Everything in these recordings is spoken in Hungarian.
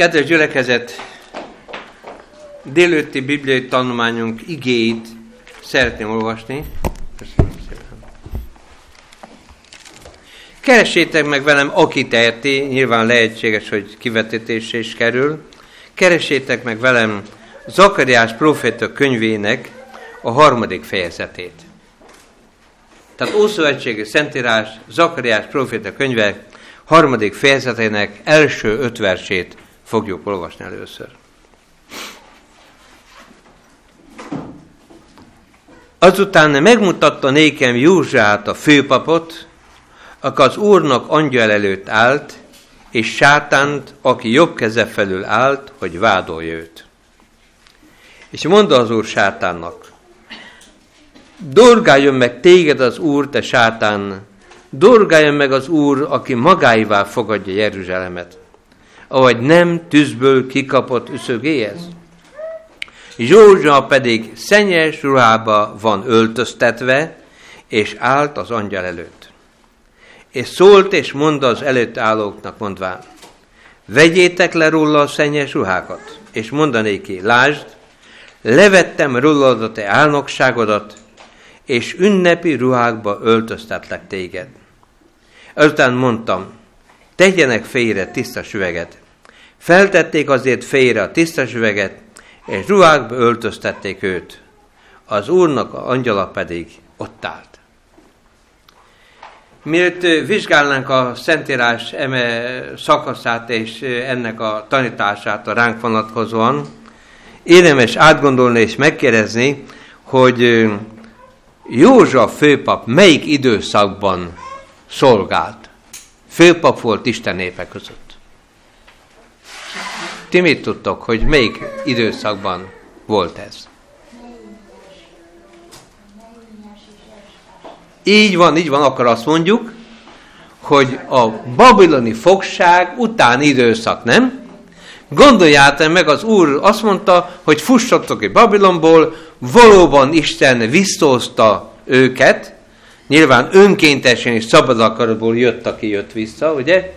Kedves gyülekezet, délőtti bibliai tanulmányunk igéit szeretném olvasni. Keressétek meg velem, aki teheti, nyilván lehetséges, hogy kivetítésre is kerül. Keressétek meg velem Zakariás proféta könyvének a harmadik fejezetét. Tehát Ószövetségi Szentírás, Zakariás proféta könyve harmadik fejezetének első öt versét fogjuk olvasni először. Azután megmutatta nékem Józsát a főpapot, aki az Úrnak angyal előtt állt, és sátánt, aki jobb keze felül állt, hogy vádolja őt. És mondta az Úr sátánnak, Dorgáljon meg téged az Úr, te sátán, dorgáljon meg az Úr, aki magáivá fogadja Jeruzsálemet, ahogy nem tűzből kikapott üszögéhez. Zsózsa pedig szennyes ruhába van öltöztetve, és állt az angyal előtt. És szólt és mondta az előtt állóknak mondván, vegyétek le róla a szennyes ruhákat, és mondanéki, lásd, levettem rólad a te álnokságodat, és ünnepi ruhákba öltöztetlek téged. Azután mondtam, tegyenek félre tiszta süveget. Feltették azért félre a tiszta süveget, és ruhákba öltöztették őt. Az úrnak a angyala pedig ott állt. Mielőtt vizsgálnánk a Szentírás eme szakaszát és ennek a tanítását a ránk vonatkozóan, érdemes átgondolni és megkérdezni, hogy József főpap melyik időszakban szolgált? Főpap volt Isten népe között. Ti mit tudtok, hogy melyik időszakban volt ez? Így van, így van, akkor azt mondjuk, hogy a babiloni fogság utáni időszak, nem? Gondoljátok meg, az Úr azt mondta, hogy fussatok ki Babilonból, valóban Isten visszhozta őket, nyilván önkéntesen és szabad akaratból jött, aki jött vissza, ugye?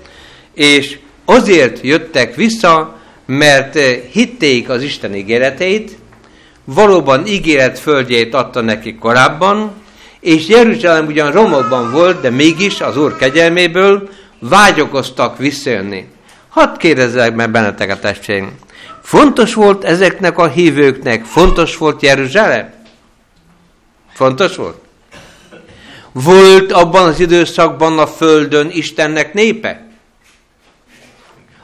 És azért jöttek vissza, mert hitték az Isten ígéreteit, valóban ígéret földjét adta neki korábban, és Jeruzsálem ugyan romokban volt, de mégis az Úr kegyelméből vágyokoztak visszajönni. Hadd kérdezzek meg benneteket, testvéreim. Fontos volt ezeknek a hívőknek, fontos volt Jeruzsálem? Fontos volt? Volt abban az időszakban a földön Istennek népe?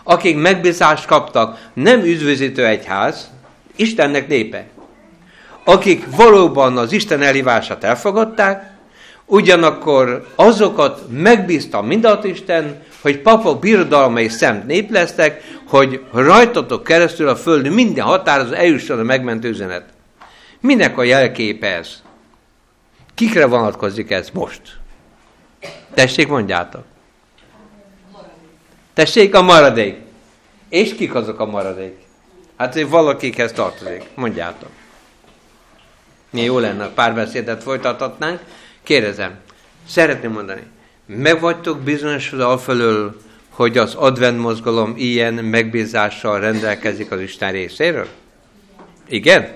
Akik megbízást kaptak, nem üdvözítő egyház, Istennek népe. Akik valóban az Isten elhívását elfogadták, ugyanakkor azokat megbízta mindat Isten, hogy papok birodalmai szent nép lesztek, hogy rajtatok keresztül a föld minden határoz eljusson a megmentő üzenet. Minek a jelképe ez? Kikre vonatkozik ez most? Tessék, mondjátok. Tessék, a maradék. És kik azok a maradék? Hát, valakikhez tartozik. Mondjátok. Mi jó lenne, párbeszédet folytathatnánk. Kérdezem, szeretném mondani, meg vagytok bizonyosodva alfelől, hogy az advent mozgalom ilyen megbízással rendelkezik az Isten részéről? Igen?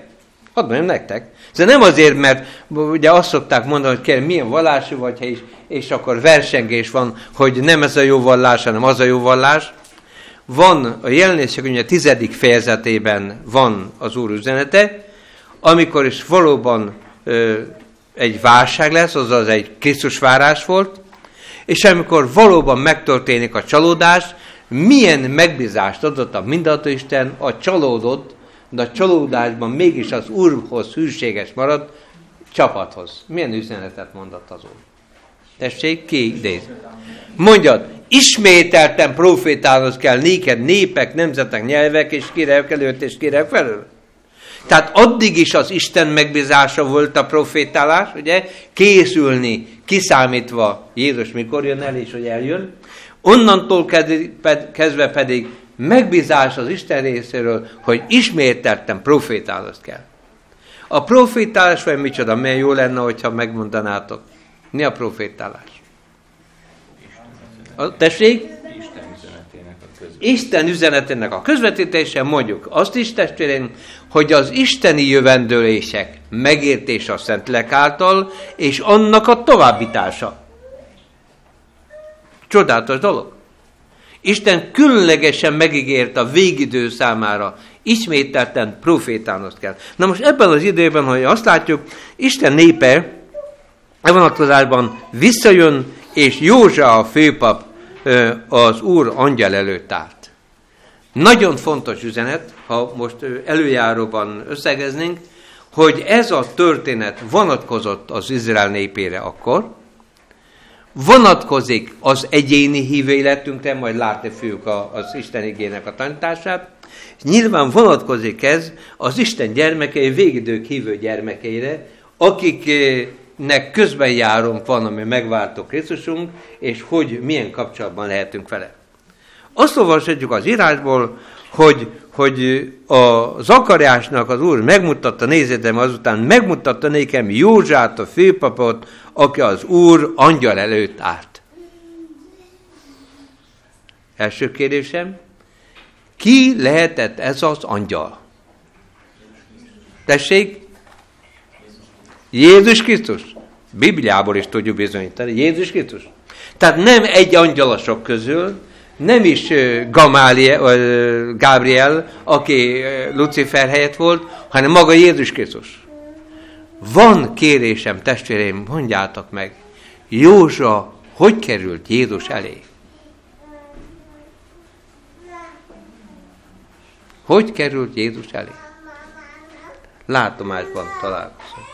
Hadd mondjam nektek. Ez nem azért, mert ugye azt szokták mondani, hogy kérem, milyen vallású vagy, és, és akkor versengés van, hogy nem ez a jó vallás, hanem az a jó vallás. Van a jelenések a tizedik fejezetében van az Úr üzenete, amikor is valóban ö, egy válság lesz, azaz egy Krisztus várás volt, és amikor valóban megtörténik a csalódás, milyen megbízást adott a mindenható Isten a csalódott, de a csalódásban mégis az Úrhoz hűséges marad csapathoz. Milyen üzenetet mondott az Úr? Tessék, ki idéz? Mondjad, ismételten profétálnod kell néked népek, nemzetek, nyelvek és kirek előtt és kirek felül. Tehát addig is az Isten megbízása volt a profétálás, ugye, készülni, kiszámítva Jézus mikor jön el és hogy eljön. Onnantól kezdve pedig megbízás az Isten részéről, hogy ismételten profétálnod kell. A profétálás vagy micsoda? Milyen jó lenne, hogyha megmondanátok. Mi a profétálás? A, tessék? Isten üzenetének a Isten üzenetének a közvetítése mondjuk azt is, testvérem, hogy az isteni jövendőlések megértése a Szentlek által, és annak a továbbítása. Csodálatos dolog. Isten különlegesen megígért a végidő számára, ismételten profétánost kell. Na most ebben az időben, hogy azt látjuk, Isten népe e vonatkozásban visszajön, és Józsa a főpap az Úr angyal előtt állt. Nagyon fontos üzenet, ha most előjáróban összegeznénk, hogy ez a történet vonatkozott az Izrael népére akkor, vonatkozik az egyéni hívő életünkre, majd látni fogjuk az Isten igének a tanítását, nyilván vonatkozik ez az Isten gyermekei, végidők hívő gyermekeire, akiknek közben járunk van, ami megváltó Krisztusunk, és hogy milyen kapcsolatban lehetünk vele. Azt olvashatjuk az írásból, hogy, hogy a Zakariásnak az Úr megmutatta, nézzétem azután, megmutatta nékem Józsát, a főpapot, aki az Úr angyal előtt állt. Első kérdésem, ki lehetett ez az angyal? Tessék? Jézus Krisztus. Bibliából is tudjuk bizonyítani. Jézus Krisztus. Tehát nem egy angyalasok közül, nem is Gamáliel, Gabriel, aki Lucifer helyett volt, hanem maga Jézus Krisztus. Van kérésem, testvéreim, mondjátok meg, Józsa hogy került Jézus elé? Hogy került Jézus elé? Látomásban találkozunk.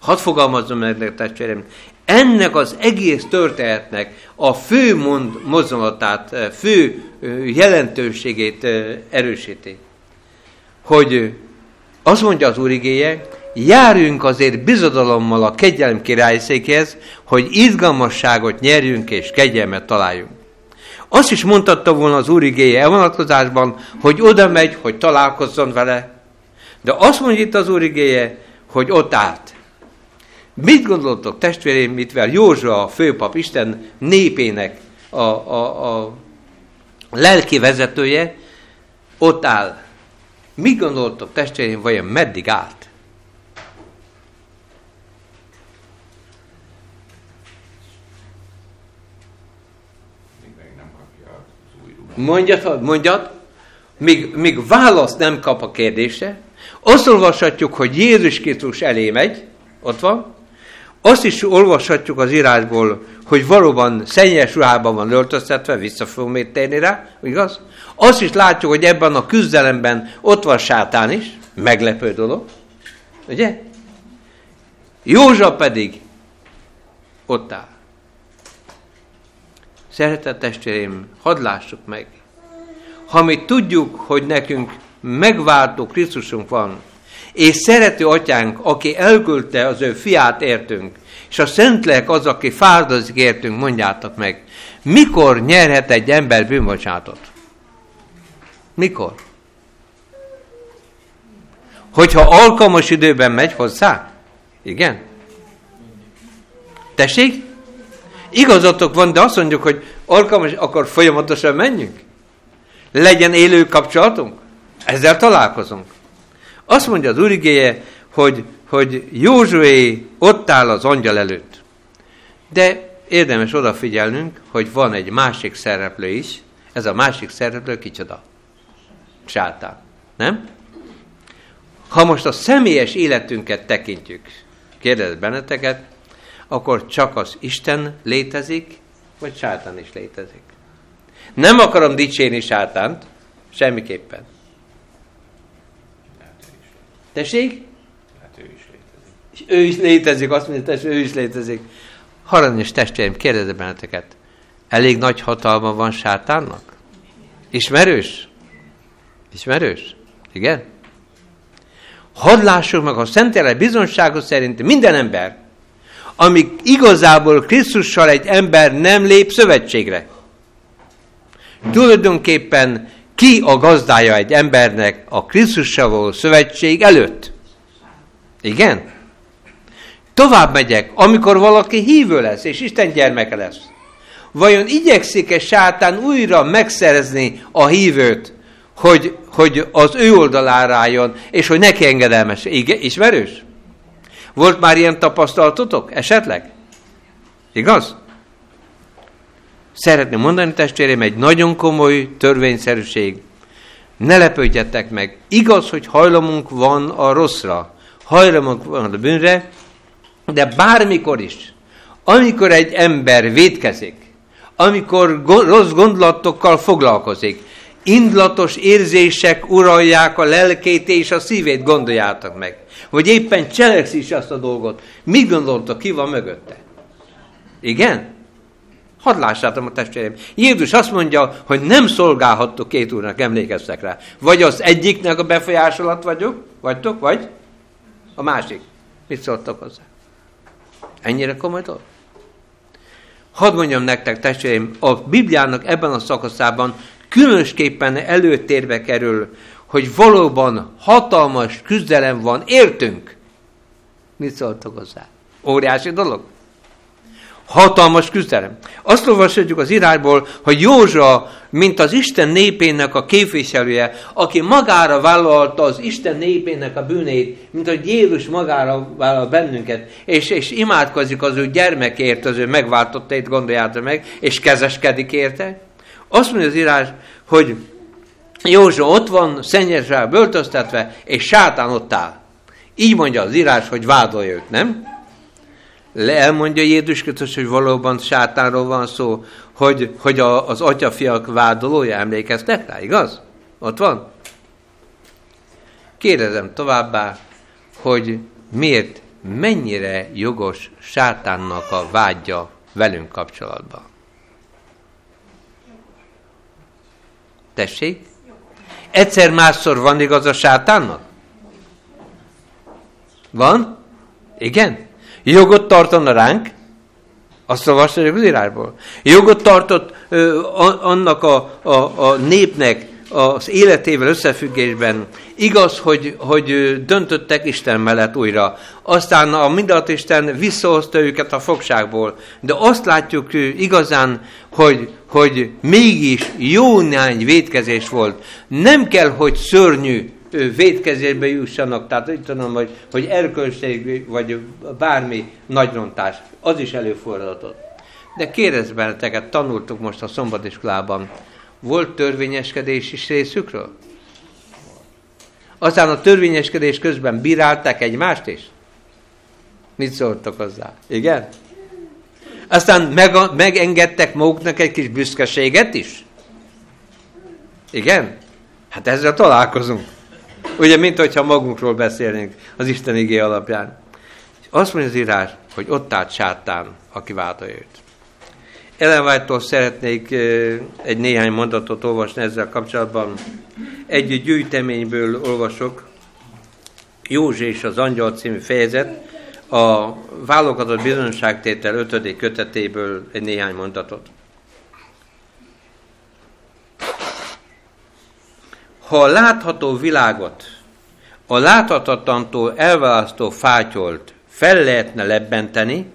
Hadd fogalmazzam meg, testvérem, ennek az egész történetnek a fő mond, mozdulatát, eh, fő eh, jelentőségét eh, erősíti. Hogy azt mondja az Úr igéje, járjunk azért bizodalommal a kegyelem királyszékhez, hogy izgalmasságot nyerjünk és kegyelmet találjunk. Azt is mondhatta volna az Úr igéje elvonatkozásban, hogy oda megy, hogy találkozzon vele. De azt mondja itt az Úr igéje, hogy ott állt. Mit gondoltok, testvéreim, mitvel Józsa, a főpap, Isten népének a, a, a lelki vezetője, ott áll. Mit gondoltok, testvéreim, vajon meddig állt? Mondjad, mondjad, míg, míg választ nem kap a kérdése, azt olvashatjuk, hogy Jézus Krisztus elé megy, ott van, azt is olvashatjuk az írásból, hogy valóban szennyes ruhában van öltöztetve, vissza fogunk még térni rá, igaz? Azt is látjuk, hogy ebben a küzdelemben ott van sátán is, meglepő dolog, ugye? Józsa pedig ott áll. Szeretett testvéreim, hadd lássuk meg, ha mi tudjuk, hogy nekünk megváltó Krisztusunk van, és szerető atyánk, aki elküldte az ő fiát értünk, és a Szentlélek az, aki fáradozik értünk, mondjátok meg, mikor nyerhet egy ember bűnbocsátot? Mikor? Hogyha alkalmas időben megy hozzá? Igen? Tessék? Igazatok van, de azt mondjuk, hogy alkalmas, akkor folyamatosan menjünk? Legyen élő kapcsolatunk? Ezzel találkozunk. Azt mondja az úrigéje, hogy, hogy Józsué ott áll az angyal előtt. De érdemes odafigyelnünk, hogy van egy másik szereplő is. Ez a másik szereplő kicsoda? Sátán. Nem? Ha most a személyes életünket tekintjük, kérdez benneteket, akkor csak az Isten létezik, vagy sátán is létezik. Nem akarom dicsérni sátánt, semmiképpen. Tessék? Hát ő is létezik. És ő is létezik, azt mondja, tessék, ő is létezik. Haranyos testvérim, kérdezze benneteket, elég nagy hatalma van sátánnak? Ismerős? Ismerős? Igen? Hadd lássuk meg, a Szentélek bizonságos szerint minden ember, amíg igazából Krisztussal egy ember nem lép szövetségre. Tulajdonképpen ki a gazdája egy embernek a Krisztussal való szövetség előtt? Igen? Tovább megyek, amikor valaki hívő lesz, és Isten gyermeke lesz. vajon igyekszik-e sátán újra megszerezni a hívőt, hogy, hogy az ő oldalára álljon, és hogy neki engedelmes. Igen, ismerős? Volt már ilyen tapasztalatotok esetleg? Igaz? Szeretném mondani, testvérem, egy nagyon komoly törvényszerűség. Ne lepődjetek meg. Igaz, hogy hajlamunk van a rosszra, hajlamunk van a bűnre, de bármikor is, amikor egy ember védkezik, amikor rossz gondolatokkal foglalkozik, indulatos érzések uralják a lelkét és a szívét, gondoljátok meg. Vagy éppen cselekszi is azt a dolgot. Mit gondoltok, ki van mögötte? Igen? Hadd lássátok a testvéreim. Jézus azt mondja, hogy nem szolgálhattok két úrnak, emlékeztek rá. Vagy az egyiknek a befolyás alatt vagyok, vagytok, vagy a másik. Mit szóltok hozzá? Ennyire komoly dolog? Hadd mondjam nektek, testvéreim, a Bibliának ebben a szakaszában különösképpen előtérbe kerül, hogy valóban hatalmas küzdelem van, értünk. Mit szóltok hozzá? Óriási dolog. Hatalmas küzdelem. Azt olvashatjuk az írásból, hogy Józsa, mint az Isten népének a képviselője, aki magára vállalta az Isten népének a bűnét, mint hogy Jézus magára vállal bennünket, és, és imádkozik az ő gyermekért, az ő megváltottait, gondoljátok meg, és kezeskedik érte. Azt mondja az írás, hogy Józsa ott van, szennyesrel böltöztetve, és sátán ott áll. Így mondja az írás, hogy vádolja őt, nem? Le elmondja Jézus Krisztus, hogy valóban sátánról van szó, hogy, hogy a, az atyafiak vádolója, emlékeztek rá, igaz? Ott van? Kérdezem továbbá, hogy miért, mennyire jogos sátánnak a vágya velünk kapcsolatban. Tessék? Egyszer másszor van igaz a sátánnak? Van? Igen? Jogot tartana ránk? Azt olvasni az írásból. Jogot tartott ö, annak a, a, a népnek az életével összefüggésben. Igaz, hogy, hogy döntöttek Isten mellett újra. Aztán a mindat Isten visszahozta őket a fogságból. De azt látjuk igazán, hogy, hogy mégis jó néhány védkezés volt. Nem kell, hogy szörnyű védkezésbe jussanak, tehát úgy tudom, hogy, hogy erkölcség vagy bármi nagyrontás, az is előfordulhatott. De kérdezz benneteket, tanultuk most a szombatiskolában, volt törvényeskedés is részükről? Aztán a törvényeskedés közben bírálták egymást is? Mit szóltak hozzá? Igen? Aztán meg, megengedtek maguknak egy kis büszkeséget is? Igen? Hát ezzel találkozunk. Ugye, mint hogyha magunkról beszélnénk az Isten igé alapján. És azt mondja az írás, hogy ott állt sátán, aki válta őt. Ellen szeretnék egy néhány mondatot olvasni ezzel kapcsolatban. Egy gyűjteményből olvasok, Józsi és az Angyal című fejezet, a válogatott bizonyságtétel 5. kötetéből egy néhány mondatot. Ha a látható világot a láthatatlantól elválasztó fátyolt fel lehetne lebbenteni,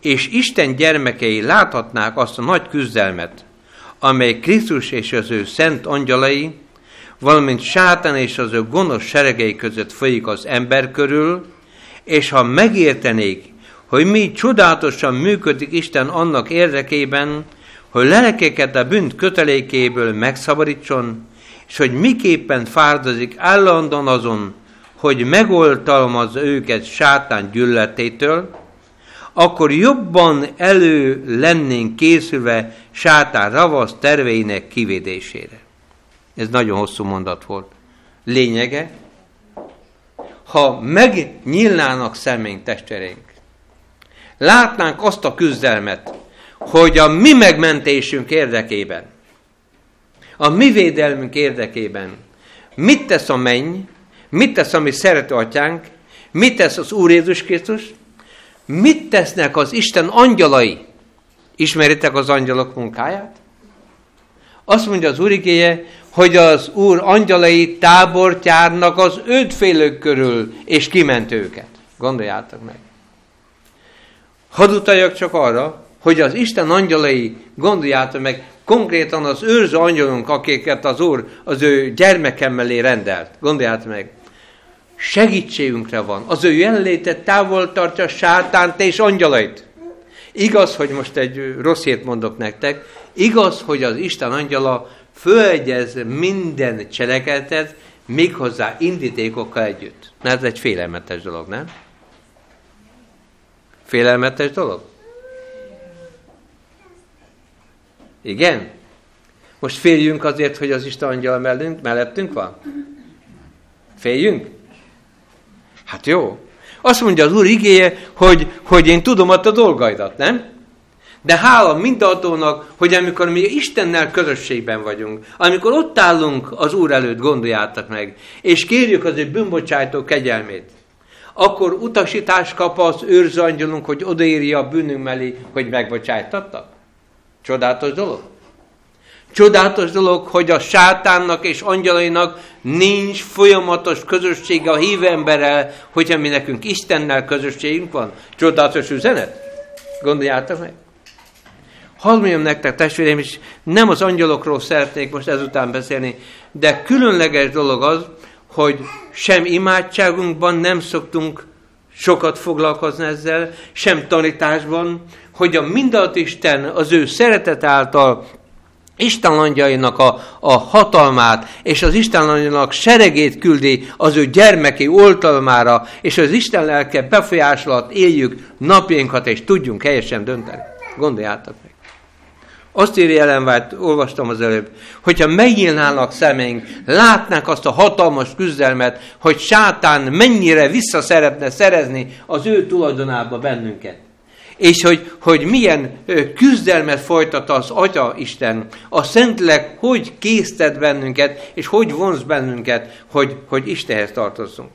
és Isten gyermekei láthatnák azt a nagy küzdelmet, amely Krisztus és az ő szent angyalai, valamint sátán és az ő gonosz seregei között folyik az ember körül, és ha megértenék, hogy mi csodálatosan működik Isten annak érdekében, hogy lelkeket a bűnt kötelékéből megszabadítson, és hogy miképpen fárdozik állandóan azon, hogy megoltalmazza őket sátán gyűlöletétől, akkor jobban elő lennénk készülve sátán ravasz terveinek kivédésére. Ez nagyon hosszú mondat volt. Lényege, ha megnyílnának szeménk, testvéreink, látnánk azt a küzdelmet, hogy a mi megmentésünk érdekében, a mi védelmünk érdekében mit tesz a menny, mit tesz a mi szerető atyánk, mit tesz az Úr Jézus Krisztus, mit tesznek az Isten angyalai? Ismeritek az angyalok munkáját? Azt mondja az Úrigéje, hogy az Úr angyalai tábort járnak az ötfélők körül, és kiment őket. Gondoljátok meg. Hadd utaljak csak arra, hogy az Isten angyalai, gondoljátok meg, konkrétan az őrző angyalunk, akiket az Úr az ő gyermekem mellé rendelt. Gondoljátok meg. Segítségünkre van. Az ő jelenlétet távol tartja sátánt és angyalait. Igaz, hogy most egy rossz hét mondok nektek, igaz, hogy az Isten angyala följegyez minden cselekedetet, méghozzá indítékokkal együtt. Na ez egy félelmetes dolog, nem? Félelmetes dolog? Igen? Most féljünk azért, hogy az Isten angyal mellünk, mellettünk van? Féljünk? Hát jó. Azt mondja az Úr igéje, hogy, hogy én tudom a dolgaidat, nem? De hála mindadónak, hogy amikor mi Istennel közösségben vagyunk, amikor ott állunk az Úr előtt, gondoljátok meg, és kérjük az ő bűnbocsájtó kegyelmét, akkor utasítást kap az őrzangyalunk, hogy odaírja a bűnünk mellé, hogy megbocsájtattak. Csodálatos dolog? Csodálatos dolog, hogy a sátánnak és angyalainak nincs folyamatos közössége a hív emberrel, hogyha mi nekünk Istennel közösségünk van. Csodálatos üzenet? Gondoljátok meg? Hadd mondjam nektek, testvéreim, és nem az angyalokról szeretnék most ezután beszélni, de különleges dolog az, hogy sem imádságunkban nem szoktunk sokat foglalkozni ezzel, sem tanításban, hogy a mindent Isten az ő szeretet által Isten a, a hatalmát, és az Isten seregét küldi az ő gyermeki oltalmára, és az Isten lelke befolyásolat éljük napjainkat, és tudjunk helyesen dönteni. Gondoljátok meg. Azt írja Ellen olvastam az előbb, hogyha megnyílnának szemeink, látnák azt a hatalmas küzdelmet, hogy sátán mennyire vissza szeretne szerezni az ő tulajdonába bennünket. És hogy, hogy milyen küzdelmet folytat az Atya Isten, a Szentlek hogy késztet bennünket, és hogy vonz bennünket, hogy, hogy Istenhez tartozzunk.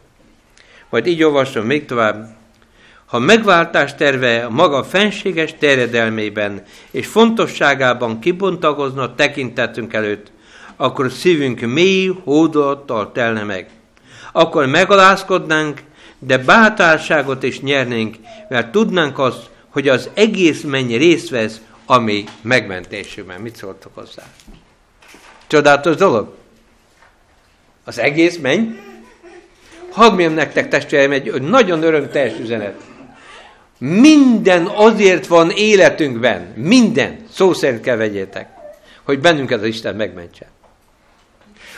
Majd így olvasom még tovább, ha megváltás terve maga fenséges terjedelmében és fontosságában kibontagozna tekintetünk előtt, akkor szívünk mély hódolattal telne meg. Akkor megalázkodnánk, de bátárságot is nyernénk, mert tudnánk azt, hogy az egész mennyi részt vesz a mi. Mit szóltok hozzá? Csodálatos dolog? Az egész menny? Hadd mondjam nektek, testvéreim, egy nagyon örömteljes üzenet. Minden azért van életünkben, minden, szó szerint kell vegyétek, hogy bennünket az Isten megmentse.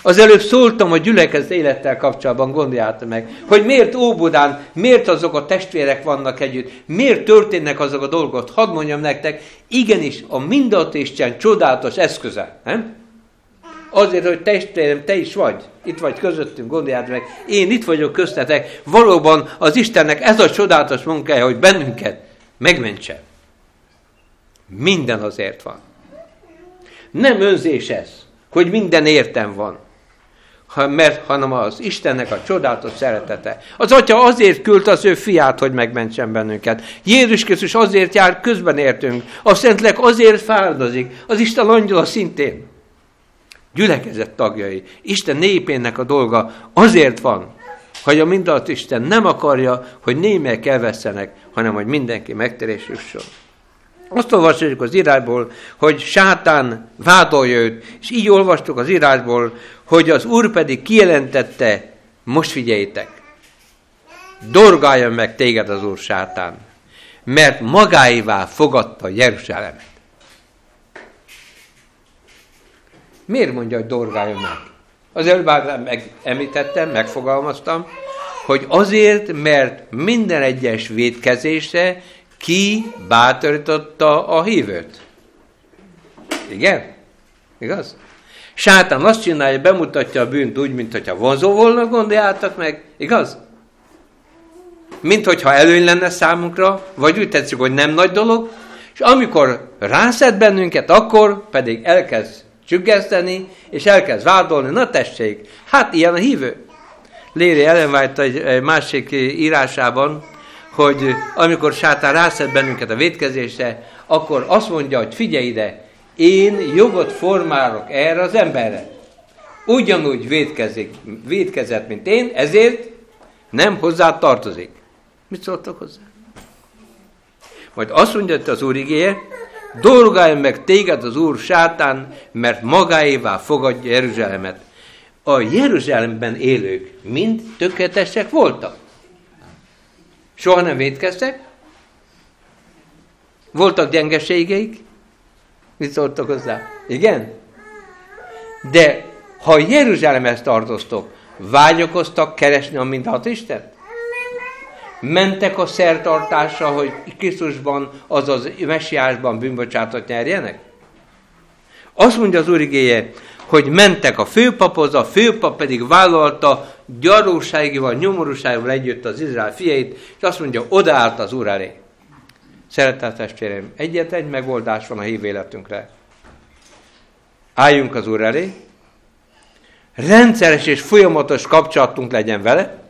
Az előbb szóltam a gyülekezet élettel kapcsolatban, gondoljátok meg, hogy miért Óbudán, miért azok a testvérek vannak együtt, miért történnek azok a dolgok. Hadd mondjam nektek, igenis a mindat Isten csodálatos eszköze. Nem? Azért, hogy testvérem, te is vagy. Itt vagy közöttünk, gondoljátok meg. Én itt vagyok köztetek. Valóban az Istennek ez a csodálatos munkája, hogy bennünket megmentse. Minden azért van. Nem önzés ez, hogy minden értem van. Mert, hanem az Istennek a csodálatos szeretete. Az Atya azért küldte az ő fiát, hogy megmentsen bennünket. Jézus Krisztus azért jár, közben értünk. A Szentlek azért fáradozik. Az Isten angyala szintén gyülekezet tagjai, Isten népének a dolga azért van, hogy a mindent Isten nem akarja, hogy némelyek elvesztenek, hanem hogy mindenki megterés jusson. Azt olvasjuk az írásból, hogy sátán vádolja őt, és így olvastuk az írásból, hogy az Úr pedig kijelentette, most figyeljétek, dorgáljon meg téged az Úr sátán, mert magáivá fogadta Jeruzsálemet. Miért mondja, hogy dorgáljon meg? Az előbb meg említettem, megfogalmaztam, hogy azért, mert minden egyes védkezésre ki bátorította a hívőt. Igen? Igaz? Sátán azt csinálja, bemutatja a bűnt úgy, mint hogyha vonzó volna, gondoljátok meg. Igaz? Mint hogyha előny lenne számunkra, vagy úgy tetszik, hogy nem nagy dolog, és amikor rászed bennünket, akkor pedig elkezd csüggeszteni, és elkezd vádolni, na tessék, hát ilyen a hívő. Léri Ellen White egy, egy másik írásában, hogy amikor sátán rászed bennünket a védkezésre, akkor azt mondja, hogy figyelj ide, én jogot formálok erre az emberre. Ugyanúgy védkezik, védkezett, mint én, ezért nem hozzá tartozik. Mit szóltok hozzá? Majd azt mondja az Úr dolgálj meg téged az Úr sátán, mert magáévá fogadja Jeruzsálemet. A Jeruzsálemben élők mind tökéletesek voltak. Soha nem védkeztek? Voltak gyengeségeik? Mit szóltak hozzá? Igen? De ha Jeruzsálemhez tartoztok, vágyakoztak keresni a mindenhat Istent? Mentek a szertartásra, hogy Krisztusban, azaz messiásban bűnbocsátot nyerjenek? Azt mondja az úrigéje, hogy mentek a főpaphoz, a főpap pedig vállalta gyarlóságival, nyomorúságával együtt az Izrael fiait, és azt mondja, odaállt az úr elé. Szeretett testvérem, egyetlen egy megoldás van a hív életünkre. Álljunk az úr elé, rendszeres és folyamatos kapcsolatunk legyen vele,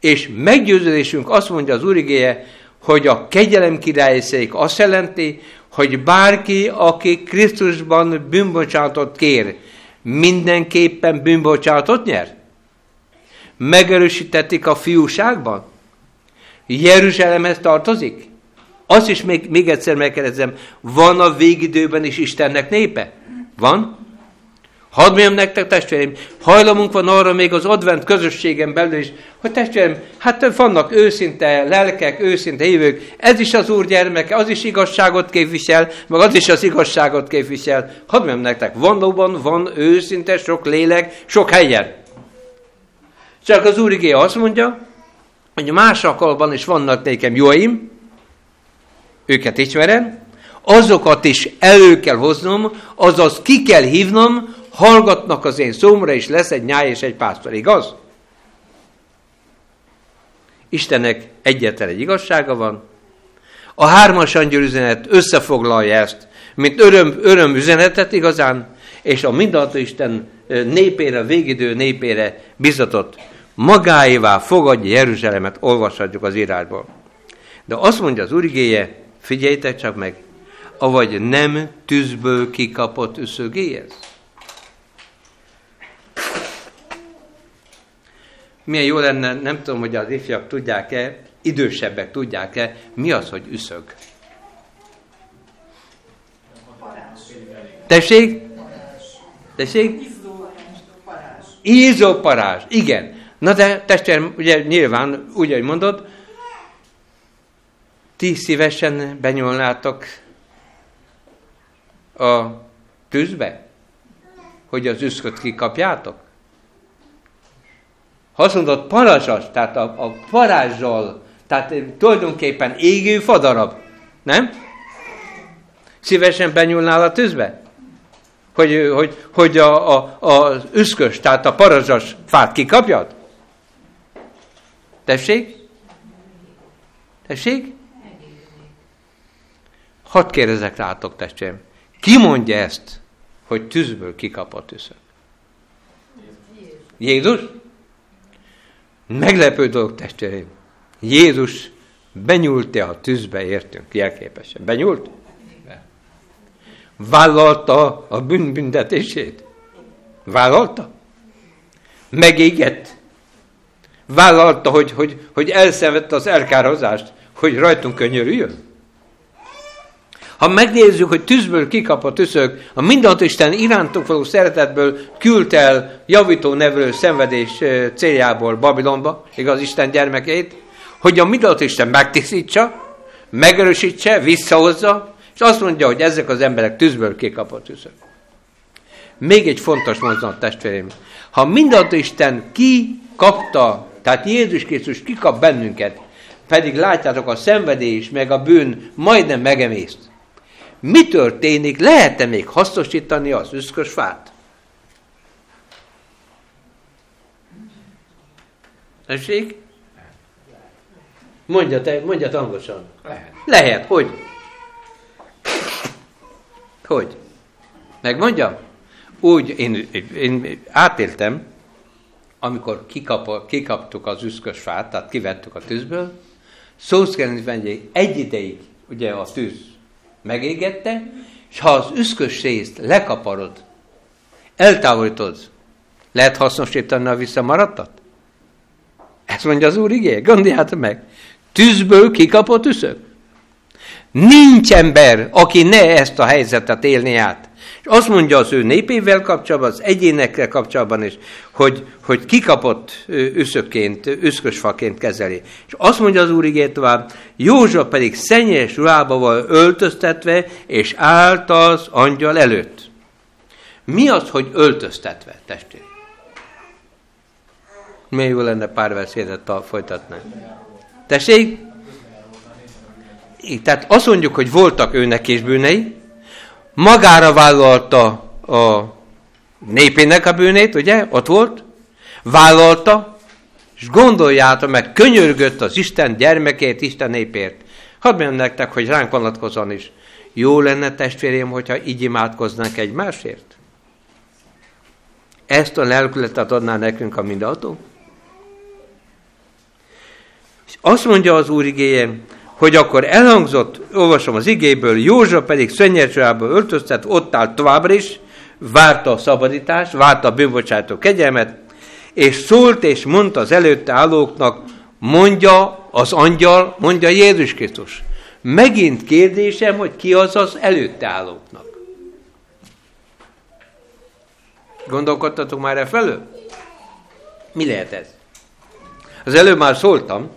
és meggyőződésünk azt mondja az úrigéje, hogy a kegyelem királyszék azt jelenti, hogy bárki, aki Krisztusban bűnbocsátot kér, mindenképpen bűnbocsátot nyer? Megerősítették a fiúságban? Jeruzsálemhez tartozik? Azt is még, még egyszer megkérdezem, van a végidőben is Istennek népe? Van? Hadd mondjam nektek, testvéreim, hajlamunk van arra még az advent közösségen belül is, hogy testvéreim, hát vannak őszinte lelkek, őszinte hívők, ez is az Úr gyermeke, az is igazságot képvisel, meg az is az igazságot képvisel. Hadd mondjam nektek, valóban van őszinte sok lélek, sok helyen. Csak az Úr igé azt mondja, hogy más alkalommal is vannak nékem jóim, őket ismerem, azokat is elő kell hoznom, azaz ki kell hívnom, hallgatnak az én szómra, és lesz egy nyáj és egy pásztor, igaz? Istennek egyetlen egy igazsága van. A hármas angyal üzenet összefoglalja ezt, mint öröm, öröm üzenetet igazán, és a mindenható Isten népére, végidő népére bizatott magáévá fogadja Jeruzsálemet, olvashatjuk az írásból. De azt mondja az úrigéje, figyeljtek csak meg, avagy nem tűzből kikapott üszögéhez. Milyen jó lenne, nem tudom, hogy az ifjak tudják-e, idősebbek tudják-e, mi az, hogy üszög. Tessék? Tessék? Ízó parázs. Igen. Na de testvérem, ugye nyilván, úgy, ahogy mondod, ti szívesen benyúlnátok a tűzbe, hogy az üszköt kikapjátok? Ha azt mondod parazsas, tehát a, a parázsal, tehát tulajdonképpen égő fadarab, nem? Szívesen benyúlnál a tűzbe? Hogy, hogy, hogy a, a, az üszkös, tehát a parazsas fát kikapjad? Tessék? Tessék? Hadd kérdezek rátok, testvérem. Ki mondja ezt, hogy tűzből kikapott üszök? Jézus? Meglepő dolog, testvéreim. Jézus benyúlt-e a tűzbe, értünk, jelképesen. Benyúlt? Be. Vállalta a bűnbüntetését? Vállalta? Megégett? Vállalta, hogy, hogy, hogy elszenvedte az elkározást, hogy rajtunk könyörüljön? Ha megnézzük, hogy tűzből kikap a a mindenható Isten irántok való szeretetből küld el javító nevelő szenvedés céljából Babilonba, igaz Isten gyermekeit, hogy a mindenható Isten megtisztítsa, megerősítse, visszahozza, és azt mondja, hogy ezek az emberek tűzből kikap a tüszök. Még egy fontos mozzanat, testvéreim. Ha mindenható Isten ki kapta, tehát Jézus Krisztus kikap bennünket, pedig látjátok a szenvedés, meg a bűn majdnem megemészt mi történik, lehet-e még hasznosítani az üszkös fát? Tessék? Mondja, te, mondja hangosan. Lehet. Lehet, hogy? Hogy? Megmondjam? Úgy, én, én átéltem, amikor kikap, kikaptuk az üszkös fát, tehát kivettük a tűzből, szó szerint egy ideig, ugye a tűz megégette, és ha az üszkös részt lekaparod, eltávolítod, lehet hasznosítani a visszamaradtat? Ezt mondja az Úr igé, gondoljátok meg. Tűzből kikapott üszök? Nincs ember, aki ne ezt a helyzetet élni át. És azt mondja az ő népével kapcsolatban, az egyénekkel kapcsolatban is, hogy, hogy kikapott üszökként, üszkösfaként kezeli. És azt mondja az Úr tovább, József pedig szennyes ruhába van öltöztetve, és állt az angyal előtt. Mi az, hogy öltöztetve, testvér? Milyen jó lenne pár beszédet folytatni. Tessék? Tehát azt mondjuk, hogy voltak őnek is bűnei, magára vállalta a népének a bűnét, ugye? Ott volt, vállalta, és gondoljátok meg, könyörgött az Isten gyermekét, Isten népért. Hadd mondjam nektek, hogy ránk vonatkozóan is. Jó lenne, testvérém, hogyha így imádkoznánk egymásért? Ezt a lelkületet adná nekünk a mindenható? És azt mondja az Úr igéje, hogy akkor elhangzott, olvasom az igéből, József pedig szennyercsolába öltöztet, ott állt továbbra is, várta a szabadítást, várta a bűnbocsátó kegyelmet, és szólt és mondta az előtte állóknak, mondja az angyal, mondja Jézus Krisztus. Megint kérdésem, hogy ki az az előtte állóknak. Gondolkodtatok már e felől? Mi lehet ez? Az előbb már szóltam.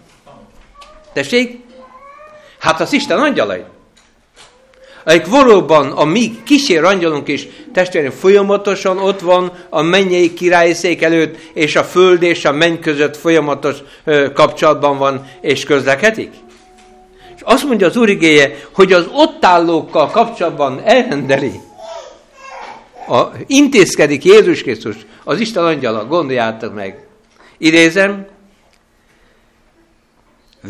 Tessék? Hát az Isten angyalai. Akik valóban a mi kísér angyalunk is testvérem folyamatosan ott van a mennyei királyi szék előtt, és a föld és a menny között folyamatos ö, kapcsolatban van, és közlekedik. És azt mondja az úrigéje, hogy az ott állókkal kapcsolatban elrendeli, a, intézkedik Jézus Krisztus, az Isten angyala, gondoljátok meg. Idézem,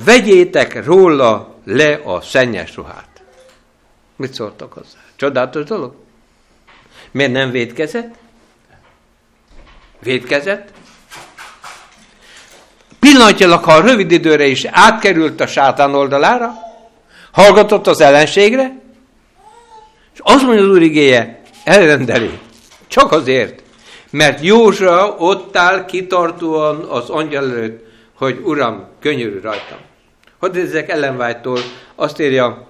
vegyétek róla le a szennyes ruhát. Mit szóltak hozzá? Csodálatos dolog? Miért nem védkezett? Védkezett? Pillanatnyilag, ha a rövid időre is átkerült a sátán oldalára, hallgatott az ellenségre, és azt mondja az úr igéje, elrendeli. Csak azért, mert Józsa ott áll kitartóan az angyal előtt, hogy Uram, könyörű rajtam. Hadd ezek ellenvágytól. Azt írja,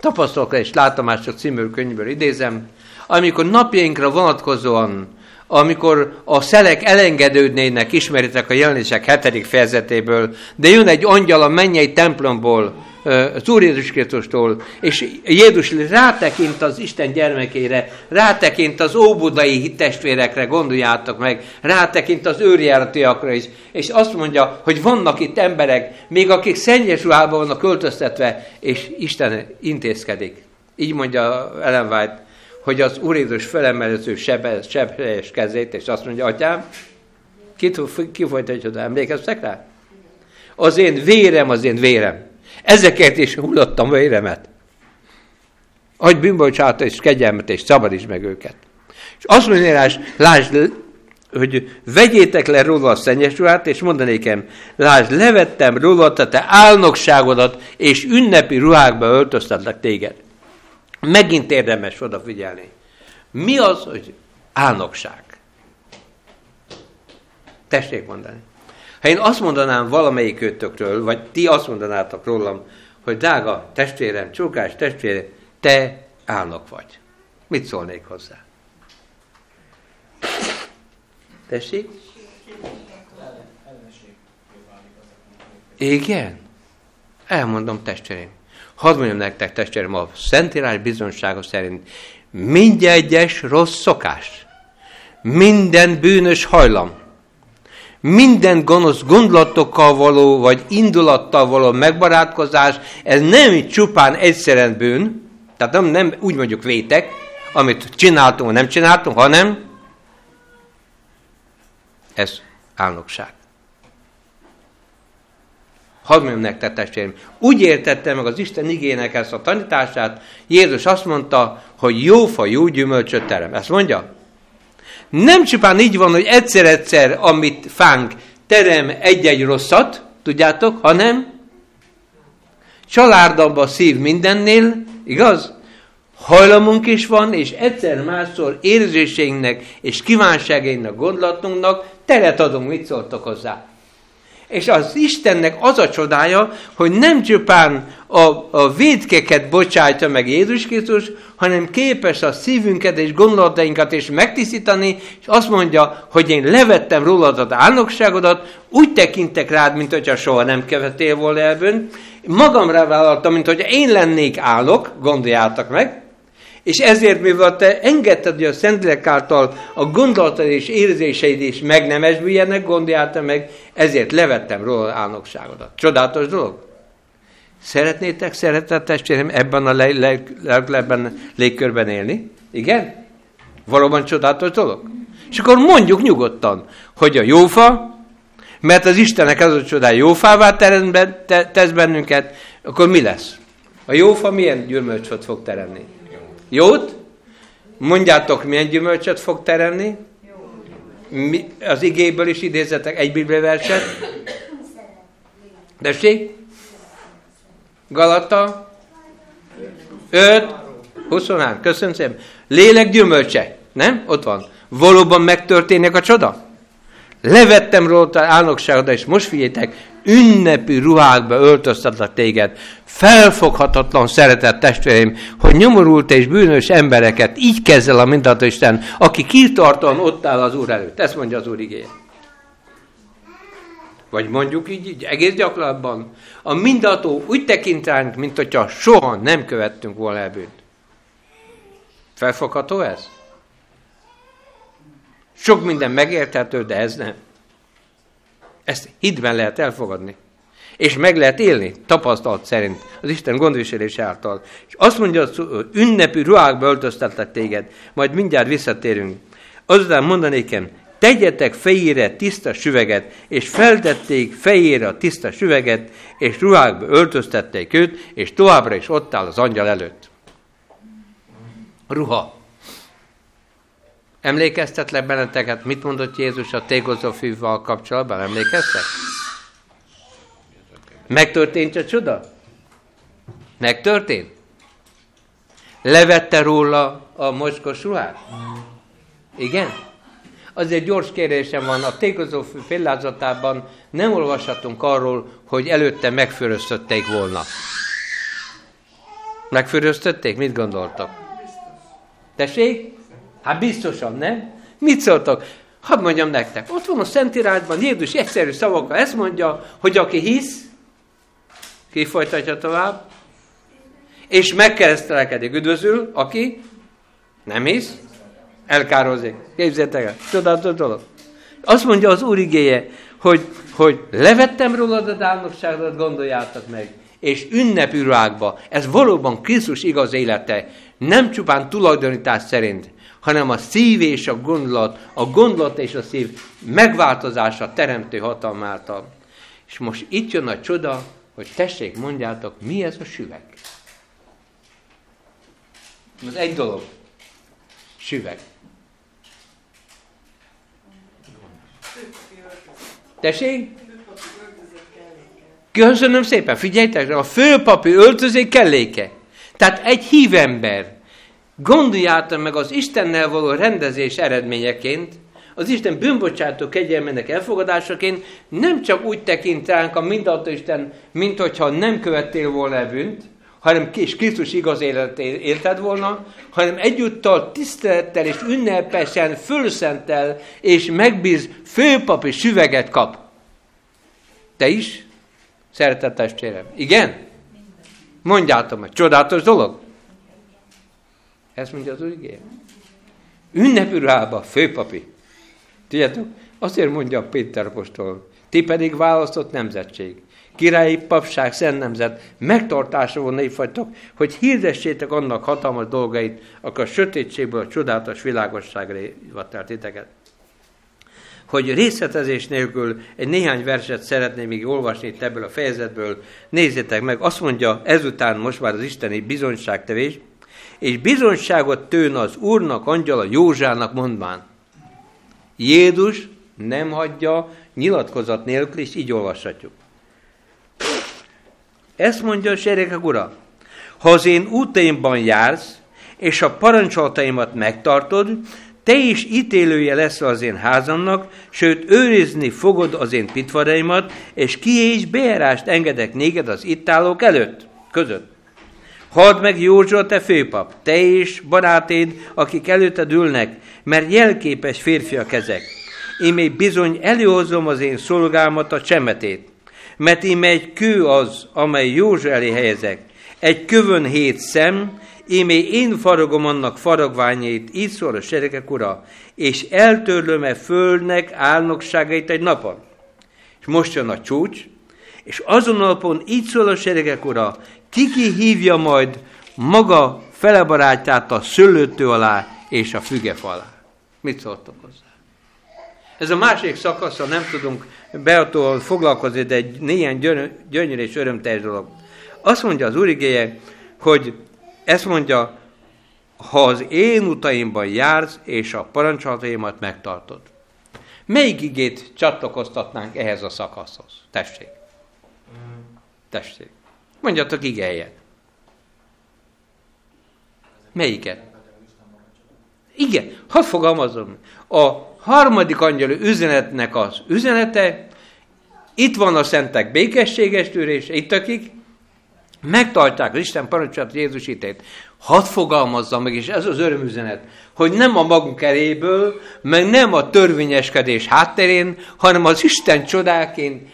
tapasztalokra és látomások című könyvből idézem, amikor napjainkra vonatkozóan, amikor a szelek elengedődnének, ismeritek a jelenések hetedik fejezetéből, de jön egy angyal a mennyei templomból, az Úr Jézus Krisztustól, és Jézus rátekint az Isten gyermekére, rátekint az óbudai testvérekre, gondoljátok meg, rátekint az őrjáratiakra is, és azt mondja, hogy vannak itt emberek, még akik szennyes ruhában vannak költöztetve, és Isten intézkedik. Így mondja Ellen White, hogy az Úr Jézus felemelező sebes, sebes kezét, és azt mondja, atyám, ki, ki folytatja, emlékeztek rá? Az én vérem, az én vérem. Ezeket is hullottam véremet. Adj bűnbocsánat és kegyelmet, és szabadíts meg őket. És azt mondja, lásd, hogy vegyétek le róla a szennyes ruhát, és mondanékem, lásd, levettem róla a te álnokságodat, és ünnepi ruhákba öltöztetlek téged. Megint érdemes odafigyelni. Mi az, hogy álnokság? Tessék mondani. Ha én azt mondanám valamelyik őtökről, vagy ti azt mondanátok rólam, hogy drága testvérem, csókás testvérem, te álnok vagy. Mit szólnék hozzá? Tessék? Igen? Elmondom testvérem. Hadd mondjam nektek testvérem, a Szentírás bizonsága szerint mindegyes rossz szokás, minden bűnös hajlam, minden gonosz gondolatokkal való, vagy indulattal való megbarátkozás, ez nem csupán egyszerűen bűn, tehát nem, nem úgy mondjuk vétek, amit csináltunk, vagy nem csináltunk, hanem ez álnokság. Hadd mondjam nektek, testvérim, úgy értette meg az Isten igének ezt a tanítását, Jézus azt mondta, hogy jó fa jó gyümölcsöt terem. Ezt mondja? Nem csupán így van, hogy egyszer-egyszer, amit fánk, terem egy-egy rosszat, tudjátok, hanem családamba szív mindennél, igaz? Hajlamunk is van, és egyszer másszor érzéseinknek és kívánságainknak, gondolatunknak teret adunk, mit szóltok hozzá. És az Istennek az a csodája, hogy nem csupán a, a védkeket bocsájtja meg Jézus Krisztus, hanem képes a szívünket és gondolatainkat is megtisztítani, és azt mondja, hogy én levettem rólad az álnokságodat, úgy tekintek rád, mint hogyha soha nem követél volna el magamra vállaltam, mint hogy én lennék állok, gondoljátok meg, és ezért, mivel te engedted, hogy a Szentlélek által a gondolatod és érzéseid is megnemesüljenek, gondoljálta meg, ezért levettem róla álnokságodat. Csodálatos dolog? Szeretnétek, szeretett testvérem, ebben a leglebben légkörben élni? Igen? Valóban csodálatos dolog? És akkor mondjuk nyugodtan, hogy a jófa, mert az Istennek ez a csodál jófává tesz bennünket, akkor mi lesz? A jófa milyen gyümölcsöt fog teremni? Jót? Mondjátok, milyen gyümölcsöt fog teremni? Mi, az igéből is idézetek egy bibliaverset. Tessék? Galata? 5, 23. Köszönöm szépen. Lélek gyümölcse. Nem? Ott van. Valóban megtörténik a csoda? Levettem róla álnokságodat, és most figyeljetek, ünnepi ruhákba öltöztetlek téged. Felfoghatatlan szeretett testvéreim, hogy nyomorult és bűnös embereket így kezel a mindenható Isten, aki kitartóan ott áll az Úr előtt. Ezt mondja az Úr igény. Vagy mondjuk így, így egész gyakorlatban. A mindenható úgy tekint ránk, mint hogyha soha nem követtünk volna el bűnt. Felfogható ez? Sok minden megérthető, de ez nem. Ezt hitben lehet elfogadni. És meg lehet élni, tapasztalat szerint, az Isten gondviselés által. És azt mondja, hogy ünnepi ruhákba öltöztetlek téged, majd mindjárt visszatérünk. Azután mondanékem, tegyetek fejére tiszta süveget, és feltették fejére a tiszta süveget, és ruhákba öltöztették őt, és továbbra is ott áll az angyal előtt. Ruha. Emlékeztetlek benneteket, mit mondott Jézus a tégozó fűval kapcsolatban? Emlékeztek? Megtörtént a csoda? Megtörtént? Levette róla a mocskos ruhát? Igen? Azért gyors kérdésem van, a tégozó fű példázatában nem olvashatunk arról, hogy előtte megfüröztötték volna. Megfüröztötték? Mit gondoltak? Tessék? Hát biztosan, nem? Mit szóltok? Hadd mondjam nektek, ott van a Szentírásban, Jézus egyszerű szavakkal ezt mondja, hogy aki hisz, ki folytatja tovább, és megkeresztelkedik, üdvözül, aki nem hisz, elkározik. Képzeljétek el, csodálatos dolog. Azt mondja az Úr igéje, hogy, hogy levettem rólad a álnokságodat, gondoljátok meg, és ünnepűrákba, ez valóban Krisztus igaz élete, nem csupán tulajdonítás szerint, hanem a szív és a gondolat, a gondolat és a szív megváltozása teremtő hatalmáltal. És most itt jön a csoda, hogy tessék, mondjátok, mi ez a süveg? Ez egy dolog. Süveg. Tessék? Köszönöm szépen, figyeljetek, a főpapi öltözék kelléke. Tehát egy hívember, Gondoljátok meg az Istennel való rendezés eredményeként, az Isten bűnbocsátó kegyelmének elfogadásaként nem csak úgy tekint ránk a mindenható Isten, mint hogyha nem követtél volna bűnt, hanem és Krisztus igaz életét élted volna, hanem egyúttal tisztelettel és ünnepesen fölszentel és megbíz főpapi süveget kap. Te is, szeretett testvérem? Igen? Mondjátok meg, csodálatos dolog? Ezt mondja az úr Ünnepürába, főpapi. Tudjátok? Azért mondja Péter apostol, ti pedig választott nemzetség, királyi papság, szent nemzet, megtartásról népfagytok, hogy hirdessétek annak hatalmas dolgait, akkor a sötétségből a csodálatos világosságra hivatál titeket. Hogy részletezés nélkül egy néhány verset szeretném még olvasni itt ebből a fejezetből, nézzétek meg, azt mondja ezután most már az isteni bizonyságtevés, és bizonyságot tőn az Úrnak, angyala Józsának mondván. Jézus nem hagyja nyilatkozat nélkül, és így olvashatjuk. Ezt mondja a seregek ura, ha az én útaimban jársz, és a parancsolataimat megtartod, te is ítélője lesz az én házamnak, sőt őrizni fogod az én pitvaraimat, és ki és bejárást engedek néged az itt állók előtt, között. Hadd meg Józsua, te főpap, te és barátéd, akik előtted ülnek, mert jelképes férfiak ezek. Még bizony előhozom az én szolgálmat a csemetét, mert íme egy kő az, amely Józsua elé helyezek, egy kövön hét szem, Ímé én faragom annak faragványait, így szól a seregek ura, és eltörlöm-e földnek álnokságait egy napon. És most jön a csúcs, és azon napon így szól a seregek ura, kiki hívja majd maga felebarátját a szőlőtő alá és a fügef alá. Mit szóltok hozzá? Ez a másik szakasza nem tudunk beatóval foglalkozni, de egy néhány gyönyörű és örömteljes dolog. Azt mondja az úrigéje, hogy ezt mondja, ha az én utaimban jársz, és a parancsolataimat megtartod. Melyik igét csatlakoztatnánk ehhez a szakaszhoz? Tessék. Tessék. Mondjatok igényet. Melyiket? Igen, hadd fogalmazom. A harmadik angyalő üzenetnek az üzenete, itt van a szentek békességes tűrése, itt akik, megtartják az Isten parancsolat Jézus hitét. Hadd fogalmazzam meg, és ez az örömüzenet, hogy nem a magunk eréből, meg nem a törvényeskedés hátterén, hanem az Isten csodáként,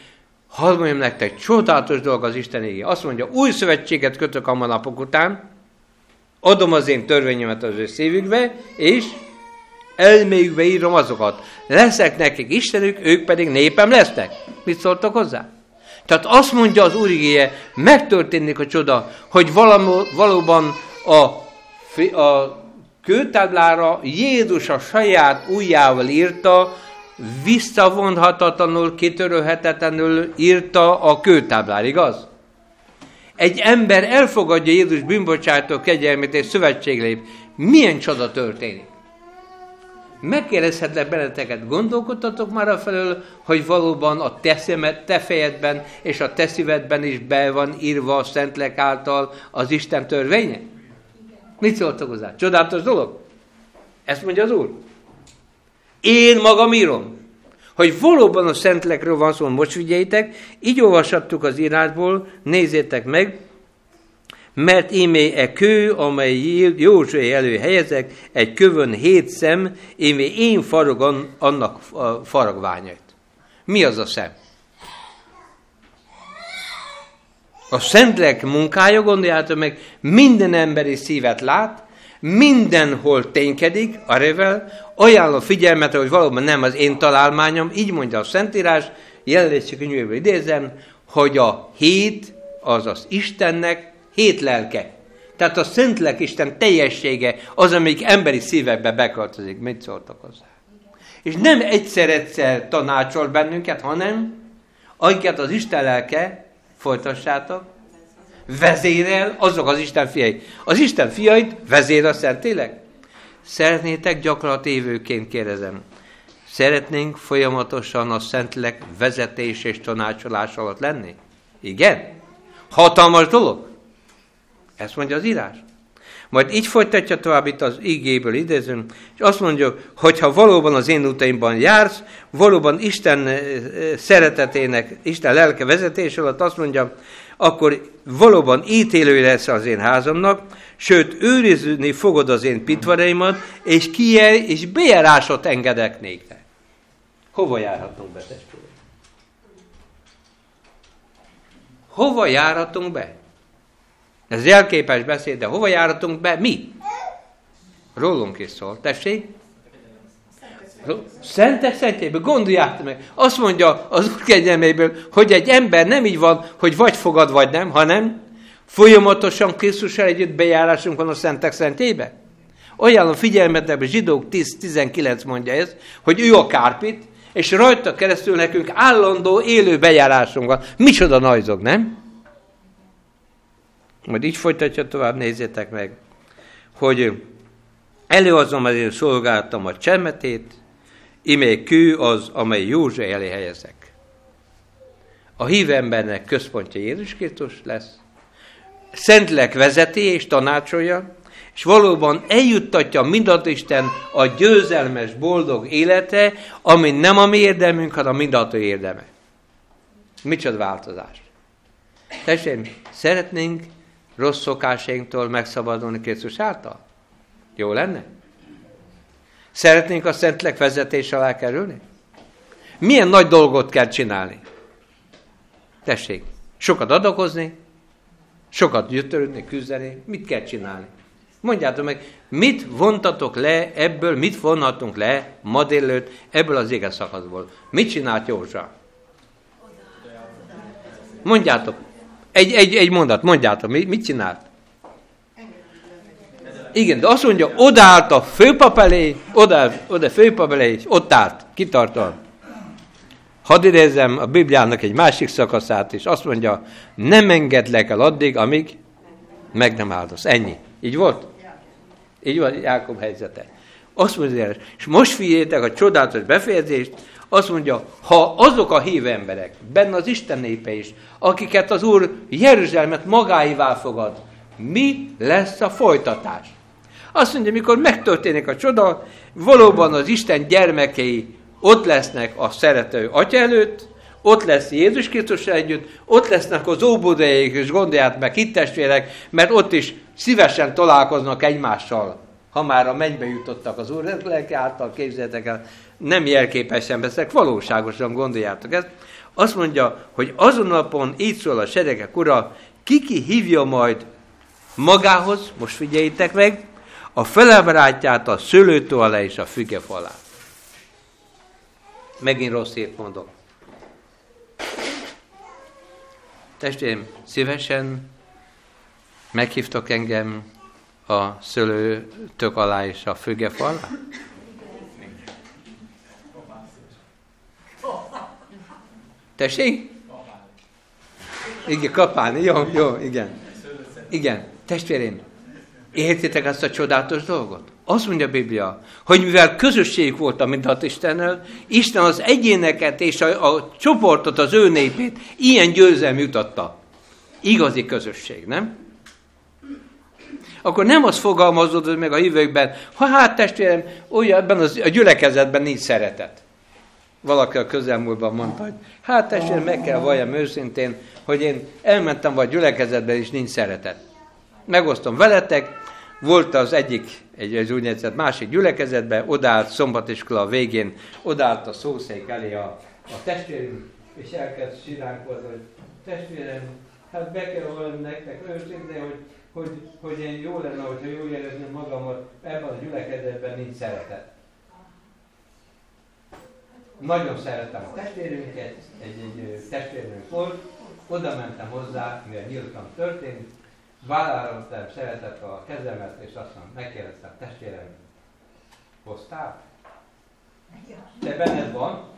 hadd mondjam nektek, csodálatos dolog az Isten égi. Azt mondja, új szövetséget kötök a napok után, adom az én törvényemet az ő szívükbe, és elméjükbe írom azokat. Leszek nekik Istenük, ők pedig népem lesznek. Mit szóltok hozzá? Tehát azt mondja az Úr megtörténik a csoda, hogy valamo, valóban a, a kőtáblára Jézus a saját ujjával írta, visszavonhatatlanul, kitörölhetetlenül írta a kőtáblár, igaz? Egy ember elfogadja Jézus bűnbocsátó kegyelmét és szövetséglép. Milyen csoda történik? megkérdezhetlek benneteket, gondolkodtatok már a felől, hogy valóban a te, szemed, te fejedben és a te szívedben is be van írva a Szentlek által az Isten törvénye? Mit szóltok hozzá? Csodálatos dolog? Ezt mondja az Úr. Én magam írom, hogy valóban a Szentlekről van szó, most figyeljétek, így olvashattuk az írásból, nézzétek meg, mert ímé e kő, amely Józsué elő helyezek, egy kövön hét szem, ímé én farog annak faragványait. Mi az a szem? A Szentlek munkája, gondoljátok meg, minden emberi szívet lát, mindenhol ténykedik, a revel, ajánlom figyelmet, hogy valóban nem az én találmányom, így mondja a Szentírás, jelenési könyvéből idézem, hogy a hét az az Istennek hét lelke. Tehát a Szentlek Isten teljessége az, amelyik emberi szívekbe beköltözik. Mit szóltak hozzá? És nem egyszer-egyszer tanácsol bennünket, hanem akiket az Isten lelke, folytassátok, vezérel azok az Isten fiai. Az Isten fiait vezér a Szentlélek? Szeretnétek gyakran kérdezem. Szeretnénk folyamatosan a Szentlek vezetés és tanácsolás alatt lenni? Igen? Hatalmas dolog? Ezt mondja az írás. Majd így folytatja tovább itt az igéből idézünk, és azt mondja, hogy ha valóban az én utaimban jársz, valóban Isten eh, szeretetének, Isten lelke vezetés alatt azt mondja, akkor valóban ítélő lesz az én házamnak, sőt, őrizni fogod az én pitvaraimat, és kijel, és bejárásot engedek néktek. Hova járhatunk be, testvérek? Hova járhatunk be? Ez jelképes beszéd, de hova járatunk be? Mi? Rólunk is szól. Tessék? Szentek szentjéből, gondoljátok meg. Azt mondja az Úr kegyelméből, hogy egy ember nem így van, hogy vagy fogad, vagy nem, hanem folyamatosan Krisztussal együtt bejárásunk van a szentek szentjébe. Olyan a figyelmetben, zsidók 10-19 mondja ez, hogy ő a kárpit, és rajta keresztül nekünk állandó élő bejárásunk van. Micsoda najzog, nem? Majd így folytatja tovább, nézzétek meg, hogy előhozom az én szolgáltam a csemetét, imé kő az, amely József elé helyezek. A hív embernek központja Jézus Krisztus lesz, Szentlek vezeti és tanácsolja, és valóban eljuttatja mindat Isten a győzelmes, boldog élete, ami nem a mi érdemünk, hanem a mindató érdeme. Micsoda változás. Testvérem, szeretnénk rossz szokásainktól megszabadulni Krisztus által? Jó lenne? Szeretnénk a Szentlek vezetés alá kerülni? Milyen nagy dolgot kell csinálni? Tessék, sokat adakozni, sokat gyötörődni, küzdeni, mit kell csinálni? Mondjátok meg, mit vontatok le ebből, mit vonhatunk le ma délőtt ebből az éges szakaszból? Mit csinált Józsa? Mondjátok. Egy, egy, egy mondat, mondjátok, mit csinált? Igen, de azt mondja, odaállt a főpap elé, oda, oda főpap elé, és ott állt, kitartott. Hadd idézem a Bibliának egy másik szakaszát, és azt mondja, nem engedlek el addig, amíg meg nem áldasz. Ennyi. Így volt? Így van Jákob helyzete. Azt mondja, és most figyeljétek a csodálatos befejezést, azt mondja, ha azok a hív emberek, benne az Isten népe is, akiket az Úr Jeruzsálemet magáivá fogad, mi lesz a folytatás? Azt mondja, mikor megtörténik a csoda, valóban az Isten gyermekei ott lesznek a szerető atya előtt, ott lesz Jézus Krisztus együtt, ott lesznek az óbudeik, és gondolják meg hittestvérek, mert ott is szívesen találkoznak egymással, ha már a mennybe jutottak az Úr lelke által, képzeljétek el, nem jelképesen beszélek, valóságosan gondoljátok ezt. Azt mondja, hogy azon napon így szól a seregek ura, kiki hívja majd magához, most figyeljétek meg, a felebrátját, a szőlőtó alá és a fügef alá. Megint rossz hírt mondok. Testvérem, szívesen meghívtok engem a szőlőtök alá és a fügef alá? Tessék? Igen, kapálni, jó, jó, igen. Igen, testvérem, értitek ezt a csodálatos dolgot? Azt mondja a Biblia, hogy mivel közösség volt a mindat Istennel, Isten az egyéneket és a, a csoportot, az ő népét ilyen győzelm jutatta. Igazi közösség, nem? Akkor nem az fogalmazódott meg a hívőkben, ha hát testvérem, olyan ebben az, a gyülekezetben nincs szeretet. Valaki a közelmúltban mondta, hogy hát testvérem, meg kell valljam őszintén, hogy én elmentem vagy gyülekezetbe, és nincs szeretet. Megosztom veletek, volt az egyik, egy, egy úgynevezett másik gyülekezetben, odállt szombatiskola végén, odállt a szószék elé a, a testvérünk, és elkezd siránkozni, hogy testvérem, hát be kell valamit nektek őszintén, hogy, hogy, hogy én jó lenne, hogyha jól érezném magamat, ebben a gyülekezetben nincs szeretet. Nagyon szeretem a testvérünket, egy, egy testvérünk volt, oda mentem hozzá, mivel nyíltan történt, vállaltam szeretett a kezemet, és azt mondom, megkérdeztem, testvérem, hoztál? Te benned van?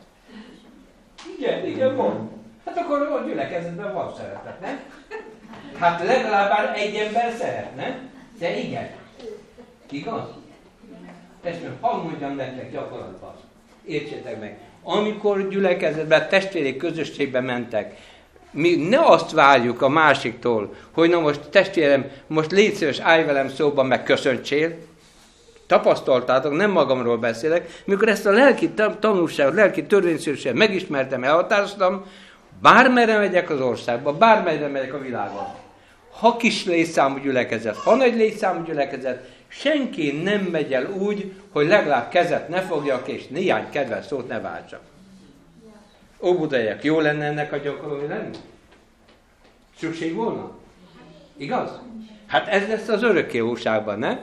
Igen, igen, van. Hát akkor a gyülekezetben van szeretet, nem? Hát legalább egy ember szeret, nem? De igen. Igaz? Testvérem, hadd mondjam nektek gyakorlatban. Értsétek meg. Amikor gyülekezetben, testvéri közösségbe mentek, mi ne azt várjuk a másiktól, hogy na most testvérem, most légy szíves, állj velem szóban, meg köszöntsél. Tapasztaltátok, nem magamról beszélek, mikor ezt a lelki tanulságot, lelki törvényszerűséget megismertem, elhatároztam, bármerre megyek az országba, bármerre megyek a világon, ha kis létszámú gyülekezet, ha nagy létszámú gyülekezet, senki nem megy el úgy, hogy legalább kezet ne fogjak, és néhány kedves szót ne váltsak. Óbudaiak, jó lenne ennek a gyakorolni lenni? Szükség volna? Igaz? Hát ez lesz az örökké újságban, ne?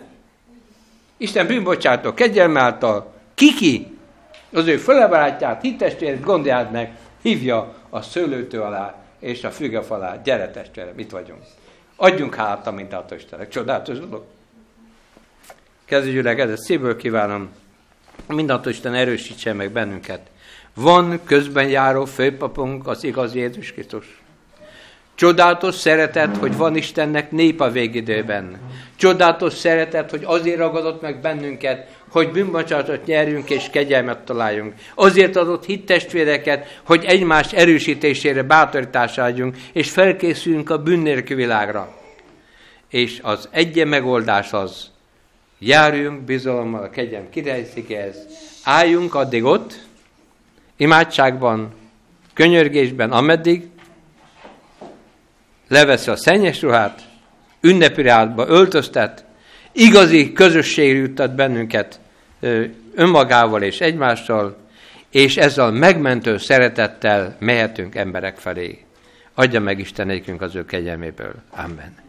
Isten bűnbocsátó, kegyelme által, kiki, az ő fölebarátját, hittestvérét gondolját meg, hívja a szőlőtő alá és a fügef alá. Gyere testvérem, itt vagyunk. Adjunk hálát a mintátó Istenek. Csodálatos dolog. Kezdjük ez szívből kívánom. Mindentől Isten erősítse meg bennünket van közben járó főpapunk, az igaz Jézus Krisztus. Csodálatos szeretet, hogy van Istennek nép a végidőben. Csodálatos szeretet, hogy azért ragadott meg bennünket, hogy bűnbocsátot nyerjünk és kegyelmet találjunk. Azért adott hittestvéreket, hogy egymás erősítésére bátorításra adjunk, és felkészüljünk a bűnnélkű világra. És az egyen megoldás az, járjunk bizalommal a kegyem királyszékéhez, álljunk addig ott, imádságban, könyörgésben, ameddig leveszi a szennyes ruhát, ünnepi ruhátba öltöztet, igazi közösségre juttat bennünket önmagával és egymással, és ezzel megmentő szeretettel mehetünk emberek felé. Adja meg Isten az ő kegyelméből. Amen.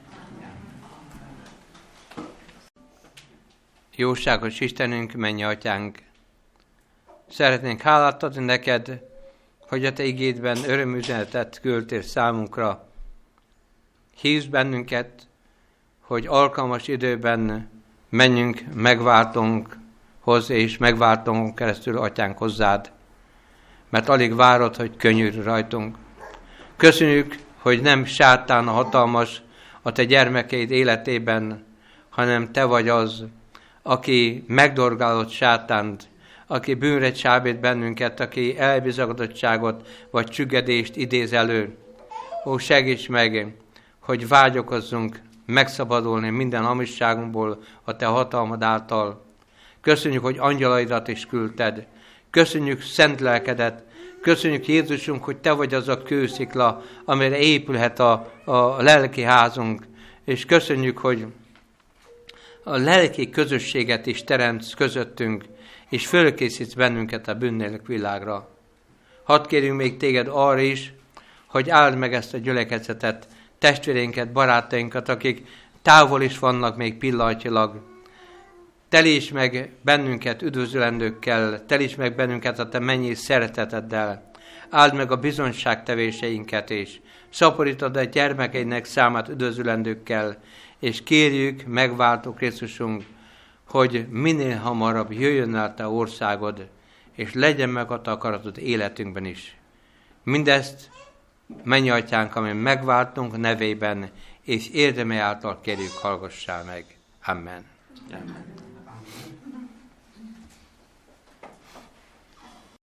Jóságos Istenünk, mennyi atyánk, szeretnénk hálát adni neked, hogy a te igédben örömüzenetet küldtél számunkra. Hívsz bennünket, hogy alkalmas időben menjünk megváltónkhoz, és megváltónkon keresztül atyánk hozzád, mert alig várod, hogy könnyű rajtunk. Köszönjük, hogy nem sátán a hatalmas a te gyermekeid életében, hanem te vagy az, aki megdorgálott sátánt, aki bűnre csábít bennünket, aki elbizagodottságot vagy csüggedést idéz elő. Ó, segíts meg, hogy vágyokozzunk megszabadulni minden hamisságunkból a Te hatalmad által. Köszönjük, hogy angyalaidat is küldted. Köszönjük szent lelkedet. Köszönjük Jézusunk, hogy Te vagy az a kőszikla, amire épülhet a, a lelki házunk. És köszönjük, hogy a lelki közösséget is teremtsz közöttünk, és fölkészítsz bennünket a bűnnélek világra. Hadd kérjünk még téged arra is, hogy áld meg ezt a gyülekezetet, testvérénket, barátainkat, akik távol is vannak még pillanatilag. Telíts meg bennünket üdvözlendőkkel, telíts meg bennünket a te mennyi szereteteddel. Áld meg a bizonyságtevéseinket is. Szaporítod a gyermekeinek számát üdvözlendőkkel, és kérjük, megváltó Krisztusunk, hogy minél hamarabb jöjjön el te országod, és legyen meg a akaratod életünkben is. Mindezt mennyi atyánk, ami megváltunk nevében, és érdeme által kérjük, hallgassál meg. Amen. Amen.